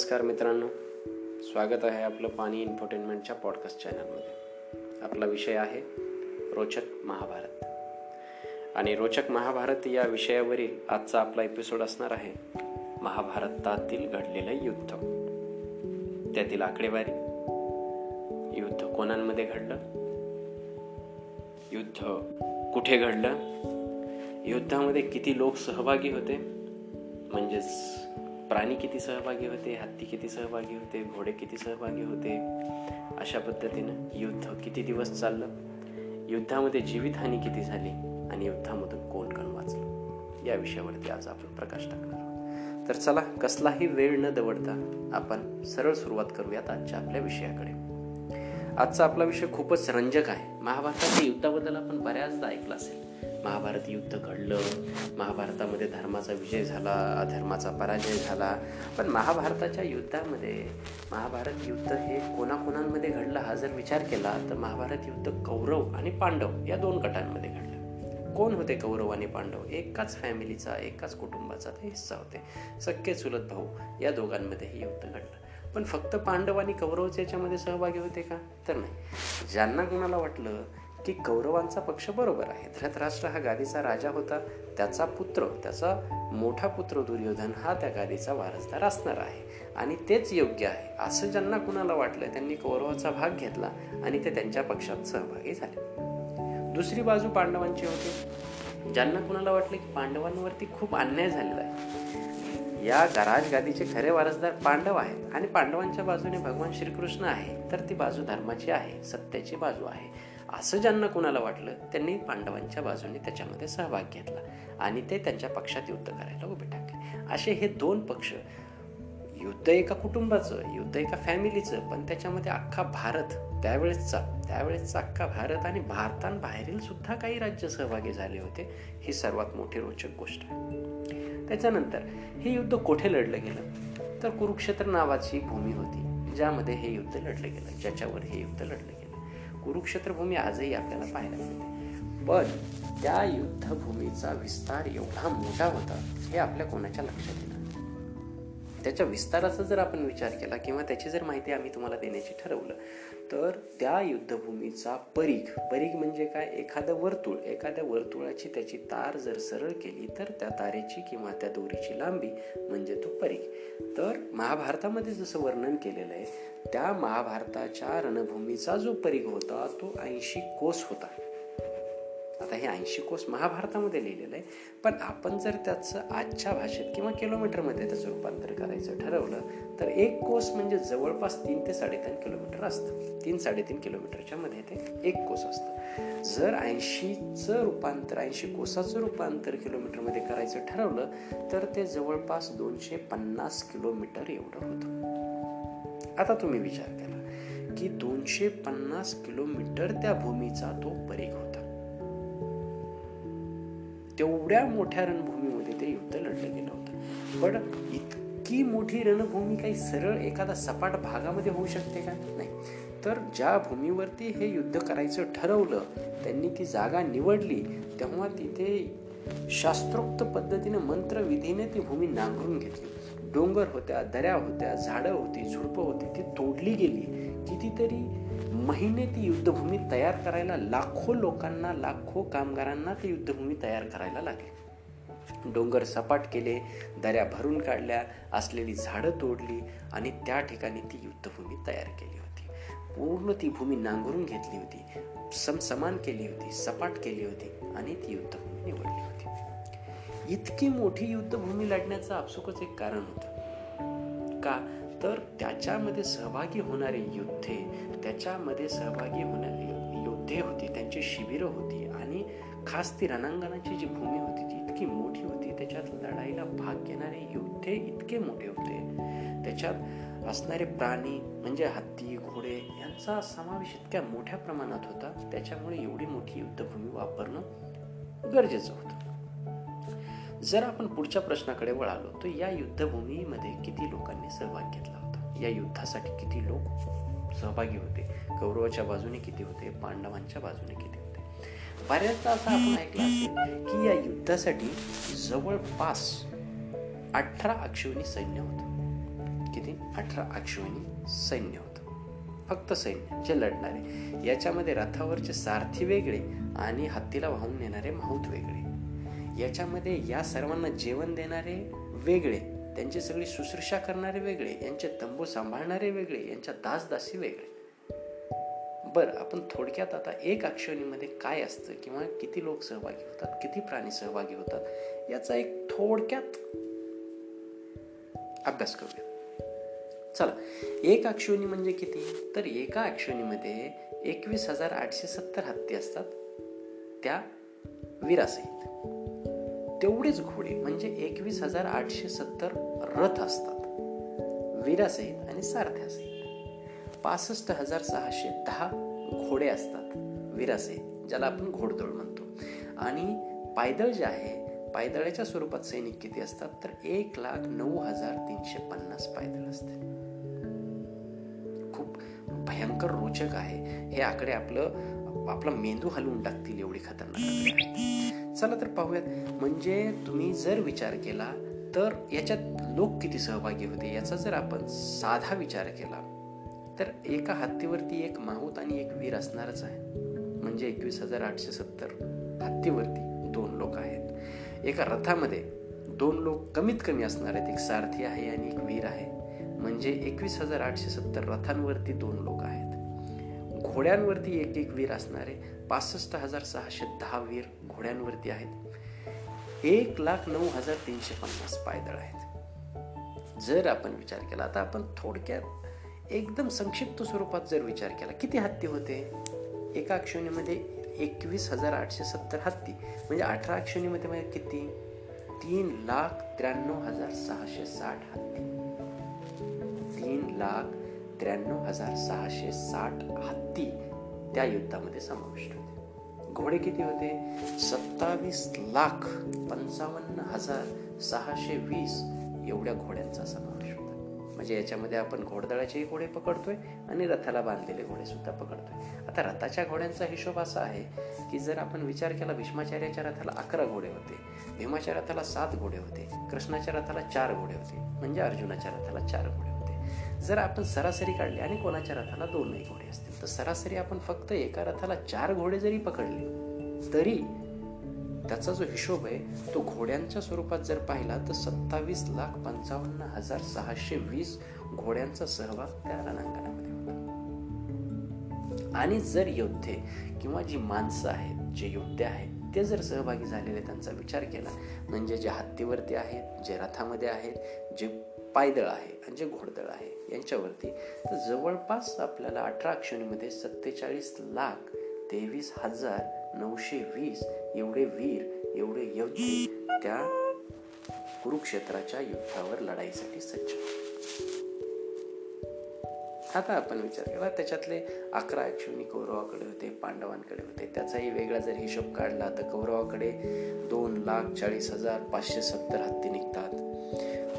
नमस्कार मित्रांनो. स्वागत आहे आपलं पाणी इन्फोटेनमेंटच्या पॉडकास्ट चॅनलमध्ये. आपला विषय आहे रोचक महाभारत. आणि रोचक महाभारत या विषयावरील आजचा आपला एपिसोड असणार आहे महाभारतातील घडलेलं युद्ध. त्यातील आकडेवारी. युद्ध कोणांमध्ये घडलं? युद्ध कुठे घडलं? युद्धामध्ये किती लोक सहभागी होते? म्हणजेच प्राणी किती सहभागी होते हत्ती किती सहभागी होते घोडे किती सहभागी होते अशा पद्धतीनं युद्ध किती दिवस चाललं? युद्धामध्ये जीवितहानी किती झाली आणि युद्धामधून कोण कोण वाचलं? या विषयावरती आज आपण प्रकाश टाकणार तर चला कसलाही वेळ न दवडता आपण सरळ सुरुवात करूयात आजच्या आपल्या विषयाकडे. आजचा आपला विषय खूपच रंजक आहे. महाभारताच्या युद्धाबद्दल आपण बऱ्याचदा ऐकलं असेल. महाभारत युद्ध घडलं. महाभारतामध्ये धर्माचा विजय झाला अधर्माचा पराजय झाला. पण महाभारताच्या युद्धामध्ये महाभारत युद्ध हे कोणाकोणांमध्ये घडलं हा जर विचार केला तर महाभारत युद्ध कौरव आणि पांडव या दोन गटांमध्ये घडलं. कोण होते कौरव आणि पांडव? एकाच फॅमिलीचा एकाच कुटुंबाचा ते हिस्सा होते. सख्खे चुलत भाऊ या दोघांमध्ये हे युद्ध घडलं. पण फक्त पांडव आणि कौरवच याच्यामध्ये सहभागी होते का? तर नाही. ज्यांना कोणाला वाटलं की कौरवांचा पक्ष बरोबर आहे. धृतराष्ट्र हा गादीचा राजा होता. त्याचा पुत्र त्याचा मोठा पुत्र दुर्योधन हा त्या गादीचा वारसदार असणार आहे. आणि तेच योग्य आहे. असं ज्यांना कुणाला वाटलं त्यांनी कौरवाचा भाग घेतला आणि ते त्यांच्या पक्षात सहभागी झाले. दुसरी बाजू पांडवांची होती. ज्यांना कुणाला वाटलं की पांडवांवरती खूप अन्याय झालेला आहे. या गादीचे खरे वारसदार पांडव आहेत. आणि पांडवांच्या बाजूने भगवान श्रीकृष्ण आहे तर ती बाजू धर्माची आहे सत्याची बाजू आहे. असं ज्यांना कुणाला वाटलं त्यांनी पांडवांच्या बाजूने त्याच्यामध्ये सहभाग घेतला आणि ते त्यांच्या पक्षात युद्ध करायला उभे टाकले असे हे दोन पक्ष युद्ध एका कुटुंबाचं युद्ध एका फॅमिलीचं पण त्याच्यामध्ये अख्खा भारत त्यावेळेसचा त्यावेळेसचा अख्खा भारत आणि भारतांबाहेरील सुद्धा काही राज्य सहभागी झाले होते ही सर्वात मोठी रोचक गोष्ट आहे. त्याच्यानंतर हे युद्ध कोठे लढलं गेलं? तर कुरुक्षेत्र नावाची भूमी होती ज्यामध्ये हे युद्ध लढलं गेलं ज्याच्यावर हे युद्ध लढलं गेलं. कुरुक्षेत्र भूमी आजही आपल्याला पाहायला मिळते. पण त्या युद्धभूमीचा विस्तार एवढा मोठा होता हे आपल्या कोणाच्या लक्षात येणार त्याच्या विस्ताराचा जर आपण विचार केला किंवा त्याची जर माहिती आम्ही तुम्हाला देण्याची ठरवलं तर त्या युद्धभूमीचा परीघ परीघ म्हणजे काय? एखादं वर्तुळ एखाद्या वर्तुळाची त्याची तार जर सरळ केली तर त्या तारेची किंवा त्या दोरीची लांबी म्हणजे तो परीघ. तर महाभारतामध्ये जसं वर्णन केलेलं आहे त्या महाभारताच्या रणभूमीचा जो परीघ होता तो ऐंशी कोस होता. हे ऐंशी कोस महाभारतामध्ये लिहिलेलं आहे. पण आपण जर त्याचं आजच्या भाषेत किंवा किलोमीटरमध्ये त्याचं रूपांतर करायचं ठरवलं तर एक कोस म्हणजे जवळपास तीन ते साडेतीन किलोमीटर असतं. तीन साडेतीन किलोमीटरच्या मध्ये ते एक कोस असतं. जर ऐंशीचं रूपांतर ऐंशी कोसाचं रूपांतर किलोमीटरमध्ये करायचं ठरवलं तर ते जवळपास दोनशे पन्नास किलोमीटर एवढं होतं. आता तुम्ही विचार केला की दोनशे पन्नास किलोमीटर त्या भूमीचा तो परीघ होता. तेवढ्या मोठ्या रणभूमीमध्ये ते युद्ध लढलं गेलं होतं. पण इतकी मोठी रणभूमी काही सरळ एखादा सपाट भागामध्ये होऊ शकते का? नाही. तर ज्या भूमीवरती हे युद्ध करायचं ठरवलं त्यांनी ती जागा निवडली तेव्हा तिथे शास्त्रोक्त पद्धतीने मंत्रविधीने ती भूमी नांगरून घेतली. डोंगर होत्या दऱ्या होत्या झाडं होती झुडपं होती ती तोडली गेली. कितीतरी महिने ती युद्धभूमी तयार करायला लाखो लोकांना लाखो कामगारांना ती युद्धभूमी तयार करायला लागली. डोंगर सपाट केले दऱ्या भरून काढल्या असलेली झाडं तोडली आणि त्या ठिकाणी ती युद्धभूमी तयार केली होती. पूर्ण ती भूमी नांगरून घेतली होती समसमान केली होती सपाट केली होती आणि ती युद्धभूमी निवडली होती. इतकी मोठी युद्धभूमी लढण्याचं आपसुकच एक कारण होतं. का? तर त्याच्यामध्ये सहभागी होणारे योद्धे त्याच्यामध्ये सहभागी होणारे योद्धे होते त्यांची शिबिरं होती आणि खास ती रणांगणाची जी भूमी होती ती इतकी मोठी होती त्याच्यात लढाईला भाग घेणारे योद्धे इतके मोठे होते. त्याच्यात असणारे प्राणी म्हणजे हत्ती घोडे यांचा समावेश इतक्या मोठ्या प्रमाणात होता त्याच्यामुळे एवढी मोठी युद्धभूमी वापरणं गरजेचं होतं. जर आपण पुढच्या प्रश्नाकडे वळालो तर या युद्धभूमीमध्ये किती लोकांनी सहभाग घेतला होता? या युद्धासाठी किती लोक सहभागी होते? कौरवाच्या बाजूने किती होते? पांडवांच्या बाजूने किती होते? बऱ्याचदा असं आपण ऐकलं असेल की या युद्धासाठी जवळपास अठरा अक्षविणी सैन्य होतं. किती? अठरा अक्षविणी सैन्य होतं. फक्त सैन्य जे लढणारे. याच्यामध्ये रथावरचे सारथी वेगळे आणि हत्तीला वाहून नेणारे माहूत वेगळे. याच्यामध्ये या सर्वांना जेवण देणारे वेगळे त्यांची सगळी शुश्रूषा करणारे वेगळे यांचे तंबू सांभाळणारे वेगळे यांच्या दासदासी वेगळे. बरं आपण थोडक्यात आता एक अक्षोणीमध्ये काय असतं किंवा किती लोक सहभागी होतात किती प्राणी सहभागी होतात याचा एक थोडक्यात अभ्यास करूया. चला एक अक्षोणी म्हणजे किती? तर एका अक्षोणीमध्ये एकवीस हजार आठशे सत्तर हत्ती असतात त्या वीरासहित. तेवढेच घोडे म्हणजे एकवीस हजार आठशे सत्तर रथ असतात. वीरासहित आणि सारथ्यासहित. पासष्ट हजार सहाशे दहा घोडे असतात वीरासहित ज्याला आपण घोडदळ म्हणतो. आणि पायदळ जे आहे पायदळाच्या स्वरूपात सैनिक किती असतात? तर एक लाख नऊ हजार तीनशे पन्नास पायदळ असते खूप भयंकर रोचक आहे. हे आकडे आपलं आपला मेंदू हलवून टाकतील एवढी खतरनाक चला तर पाहूयात. म्हणजे तुम्ही जर विचार केला तर याच्यात लोक किती सहभागी होते याचा जर आपण साधा विचार केला तर एका हत्तीवरती एक माहूत आणि एक वीर असणारच आहे. म्हणजे एकवीस हजार आठशे सत्तर हत्तीवरती दोन लोक आहेत. एका रथामध्ये दोन लोक कमीत कमी असणार आहेत. एक सारथी आहे आणि एक वीर आहे. म्हणजे एकवीस हजार आठशे सत्तर रथांवरती दोन लोक आहेत. घोड्यांवरती एक एक वीर असणारे पासष्ट हजार सहाशे दहा वीर घोड्यांवरती आहेत. एक लाख नऊ हजार तीनशे पन्नास पायदळ आहेत. जर आपण विचार केला आता आपण थोडक्यात एकदम संक्षिप्त स्वरूपात जर विचार केला किती हत्ती होते? एका क्षणीमध्ये एकवीस हजार आठशे सत्तर हत्ती. म्हणजे अठरा अक्षोणीमध्ये म्हणजे किती? तीन लाख त्र्याण्णव हजार सहाशे साठ हत्ती. तीन लाख त्र्याण्णव हजार सहाशे साठ हत्ती त्या युद्धामध्ये समाविष्ट होते. घोडे किती होते? सत्तावीस लाख पंचावन्न हजार सहाशे वीस एवढ्या घोड्यांचा समावेश होता. म्हणजे याच्यामध्ये आपण घोडदळाचेही घोडे पकडतोय आणि रथाला बांधलेले घोडे सुद्धा पकडतोय. आता रथाच्या घोड्यांचा हिशोब असा आहे की जर आपण विचार केला भीष्माचार्याच्या रथाला अकरा घोडे होते भीमाच्या रथाला सात घोडे होते कृष्णाच्या रथाला चार घोडे होते म्हणजे अर्जुनाच्या रथाला चार घोडे जर आपण सरासरी काढली आणि कोणाच्या रथाला दोनही घोडे असतील तर सरासरी आपण फक्त एका रथाला चार घोडे जरी पकडले तरी त्याचा जो हिशोब आहे तो घोड्यांच्या स्वरूपात जर पाहिला तर सत्तावीस लाख पंचावन्न हजार सहाशे वीस घोड्यांचा सहभाग त्या रणांगणामध्ये होता. आणि जर योद्धे किंवा जी माणसं आहेत जे योद्धे आहेत ते जर सहभागी झालेले त्यांचा विचार केला म्हणजे जे हत्तीवरती आहेत जे रथामध्ये आहेत जे पायदळ आहे आणि जे घोडदळ आहे यांच्यावरती. तर जवळपास आपल्याला अठरा अक्षणीमध्ये सत्तेचाळीस लाख तेवीस हजार नऊशे वीस एवढे वीर एवढे योद्धे त्या कुरुक्षेत्राच्या युद्धावर लढाईसाठी सज्ज. आता आपण विचार केला त्याच्यातले अकरा ॲक्शनी कौरवाकडे होते पांडवांकडे होते. त्याचाही वेगळा जर हिशोब काढला तर कौरवाकडे दोन लाख चाळीस हजार पाचशे सत्तर हत्ती निघतात.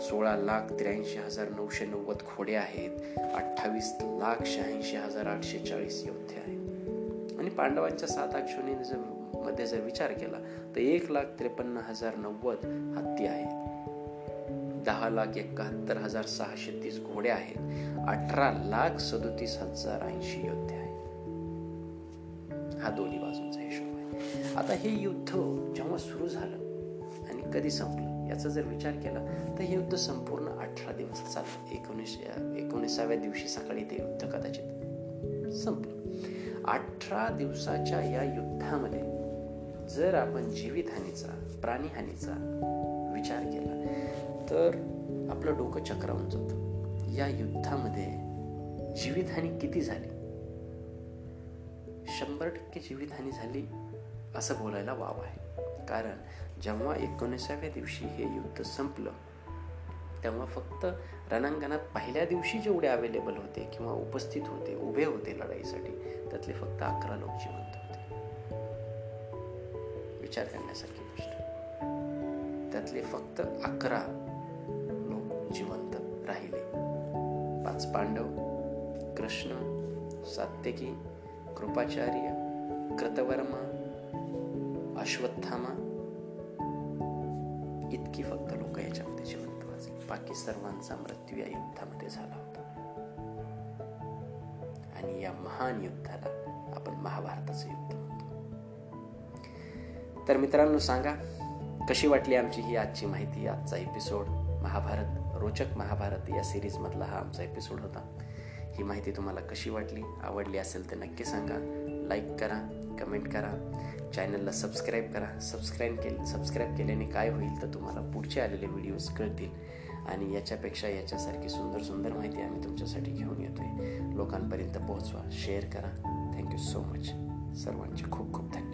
सोळा लाख त्र्याऐंशी हजार नऊशे नव्वद घोडे आहेत. अठ्ठावीस लाख शहाऐंशी हजार आठशे चाळीस योद्धे आहेत. आणि पांडवांच्या सात अक्षोनी जर मध्ये जर विचार केला तर एक लाख त्रेपन्न हजार नव्वद हत्ती आहेत. दहा लाख एकाहत्तर हजार सहाशे तीस घोडे आहेत. अठरा लाख सदोतीस हजार ऐंशी योद्धे आहेत. हा दोन्ही बाजूंचा हिशोब आहे. आता हे युद्ध जेव्हा सुरू झालं आणि कधी संपलं? याचा जर विचार केला तर हे युद्ध संपूर्ण अठरा दिवस चाललं. एकोणीस एकोणीसाव्या दिवशी सकाळी ते युद्ध कदाचित संपलं. अठरा दिवसाच्या या युद्धामध्ये जर आपण जीवितहानीचा प्राणीहानीचा विचार केला तर आपलं डोकं चक्रावून जातं. या युद्धामध्ये जीवितहानी किती झाली? शंभर टक्के जीवितहानी झाली असं बोलायला वाव आहे. कारण जेव्हा एकोणीसाव्या दिवशी हे युद्ध संपलं तेव्हा फक्त रणांगणात पहिल्या दिवशी जेवढे अवेलेबल होते किंवा उपस्थित होते उभे होते लढाईसाठी त्यातले फक्त अकरा लोक जिवंत होते. विचार करण्यासारखी गोष्ट. त्यातले फक्त अकरा लोक जिवंत राहिले. पाच पांडव कृष्ण सात्यकी कृपाचार्य कृतवर्मा अश्वत्थामा इतकी फक्त लोक याच्यामध्ये जिवंत वाचली. बाकी सर्वांचा मृत्यू या युद्धामध्ये झाला होता. आणि या महान युद्धाला आपण महाभारताचं युद्ध म्हणतो. तर मित्रांनो सांगा कशी वाटली आमची ही आजची माहिती आजचा एपिसोड महाभारत रोचक महाभारत या सिरीजमधला हा आमचा एपिसोड होता. ही माहिती तुम्हाला कशी वाटली? आवडली असेल तर नक्की सांगा. लाईक करा कमेंट करा. चॅनलला सबस्क्राईब करा. सबस्क्राईब केलं सबस्क्राईब केल्याने काय होईल तर तुम्हाला पुढचे आलेले व्हिडिओज कळतील. आणि याच्यापेक्षा याच्यासारखी सुंदर सुंदर माहिती आम्ही तुमच्यासाठी घेऊन येतो आहे लोकांपर्यंत पोहोचवा. शेअर करा. थँक्यू सो मच सर्वांचे खूप खूप धन्यवाद.